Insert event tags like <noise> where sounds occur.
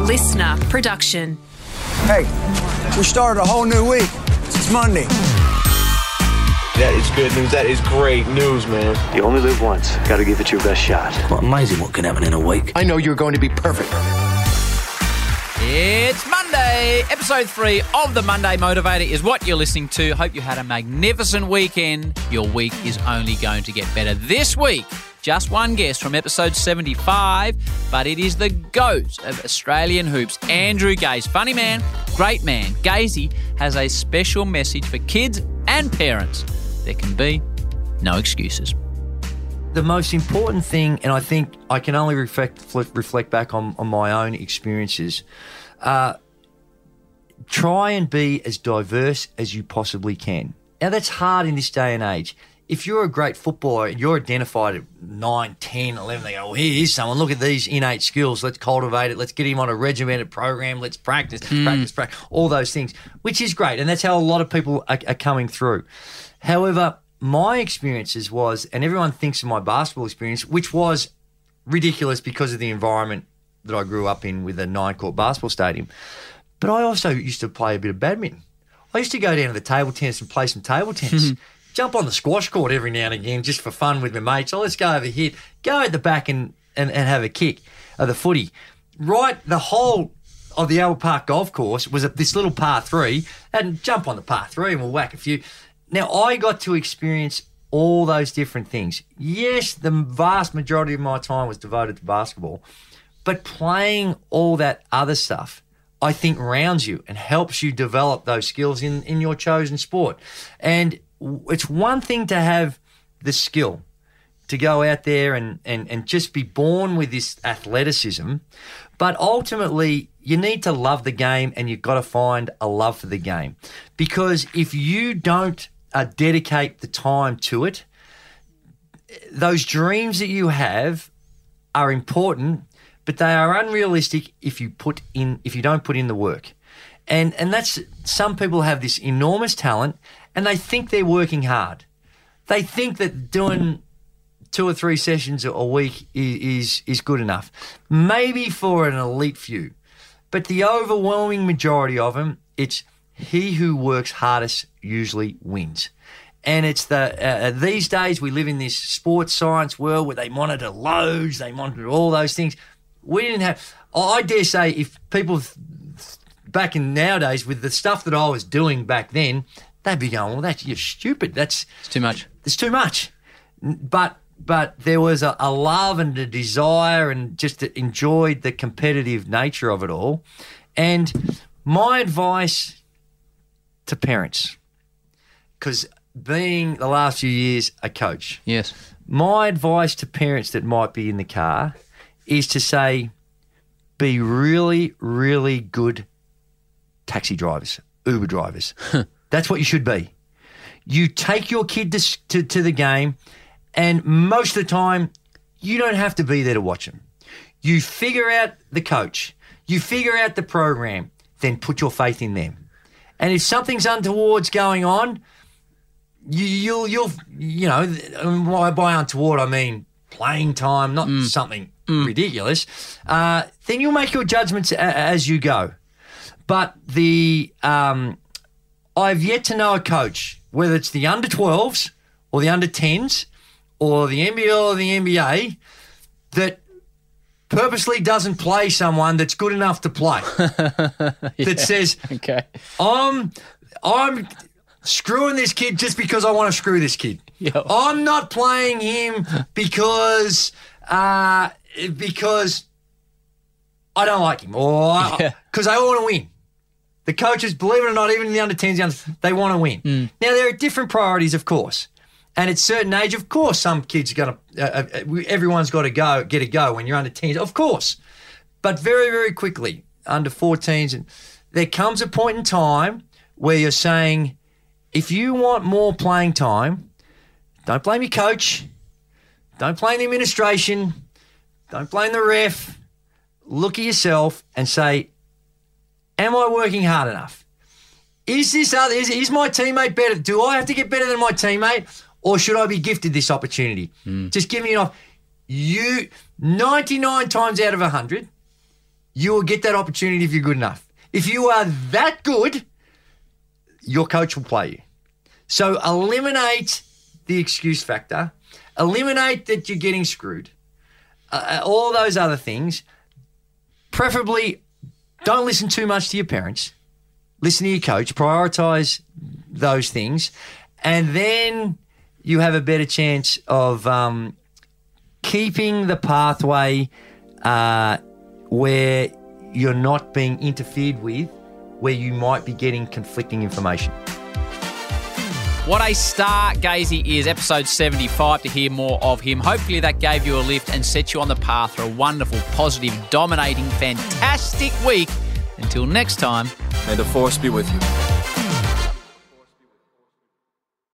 A LiSTNR production. Hey, we started a whole new week. It's Monday. That is good news. That is great news, man. You only live once. Got to give it your best shot. Well, amazing what can happen in a week. I know you're going to be perfect. It's Monday. Episode three of the Monday Motivator is what you're listening to. Hope you had a magnificent weekend. Your week is only going to get better this week. Just one guest from episode 75, but it is the GOAT of Australian hoops, Andrew Gaze. Funny man, great man. Gazy has a special message for kids and parents. There can be no excuses. the most important thing, and I think I can only reflect reflect back on, on my own experiences. Uh, try and be as diverse as you possibly can. Now that's hard in this day and age. If you're a great footballer and you're identified at 9, 10, 11, they go, well, here's someone, look at these innate skills, let's cultivate it, let's get him on a regimented program, let's practice, hmm. practice, practice, all those things, which is great. And that's how a lot of people are, are coming through. However, my experiences was, and everyone thinks of my basketball experience, which was ridiculous because of the environment that I grew up in with a nine court basketball stadium. But I also used to play a bit of badminton. I used to go down to the table tennis and play some table tennis. <laughs> Jump on the squash court every now and again just for fun with my mates. Oh, let's go over here. Go at the back and, and, and have a kick of the footy. Right, the whole of the Albert Park golf course was at this little par three, and jump on the par three and we'll whack a few. Now, I got to experience all those different things. Yes, the vast majority of my time was devoted to basketball, but playing all that other stuff, I think rounds you and helps you develop those skills in, in your chosen sport. And it's one thing to have the skill to go out there and, and, and just be born with this athleticism, but ultimately you need to love the game and you've got to find a love for the game. Because if you don't uh, dedicate the time to it, those dreams that you have are important, but they are unrealistic if you put in if you don't put in the work. And and that's some people have this enormous talent and they think they're working hard. They think that doing two or three sessions a week is is, is good enough. Maybe for an elite few. But the overwhelming majority of them, it's he who works hardest usually wins. And it's the uh, these days we live in this sports science world where they monitor loads, they monitor all those things. We didn't have. I dare say, if people back in nowadays with the stuff that I was doing back then, they'd be going, "Well, that's you're stupid. That's It's too much. it's too much." But but there was a, a love and a desire, and just enjoyed the competitive nature of it all. And my advice to parents, because being the last few years a coach, Yes. my advice to parents that might be in the car is to say, be really, really good taxi drivers, Uber drivers. <laughs> That's what you should be. You take your kid to, to, to the game, and most of the time, you don't have to be there to watch them. You figure out the coach, you figure out the program, then put your faith in them. And if something's untoward's going on, you, you'll you'll you know and by, by untoward I mean playing time, not something ridiculous. Uh, then you'll make your judgments a, as you go. But the um, I've yet to know a coach whether it's the under 12s or the under 10s or the NBL or the NBA that purposely doesn't play someone that's good enough to play. <laughs> That says Okay. I'm I'm screwing this kid just because I want to screw this kid. Yeah. I'm not playing him because uh, because I don't like him or Yeah. because I want to win. The coaches, believe it or not, even in the under 10s, they want to win. Now there are different priorities, of course. And at certain age, of course, some kids are going to. Uh, uh, everyone's got to go, get a go when you're under 10s, of course. But very, very quickly, under 14s, and there comes a point in time where you're saying, if you want more playing time, don't blame your coach, don't blame the administration, don't blame the ref. Look at yourself and say, am I working hard enough? Is this other? Is, is my teammate better? Do I have to get better than my teammate, or should I be gifted this opportunity? Just give me an off. You ninety nine times out of hundred, You will get that opportunity if you're good enough. If you are that good, your coach will play you. So eliminate the excuse factor, eliminate that you're getting screwed, uh, all those other things. Preferably, don't listen too much to your parents. Listen to your coach. Prioritize those things, and then you have a better chance of um, keeping the pathway uh, where you're not being interfered with, where you might be getting conflicting information. What a star Gazy is, episode 75, to hear more of him. Hopefully, that gave you a lift and set you on the path for a wonderful, positive, dominating, fantastic week. Until next time, May the force be with you.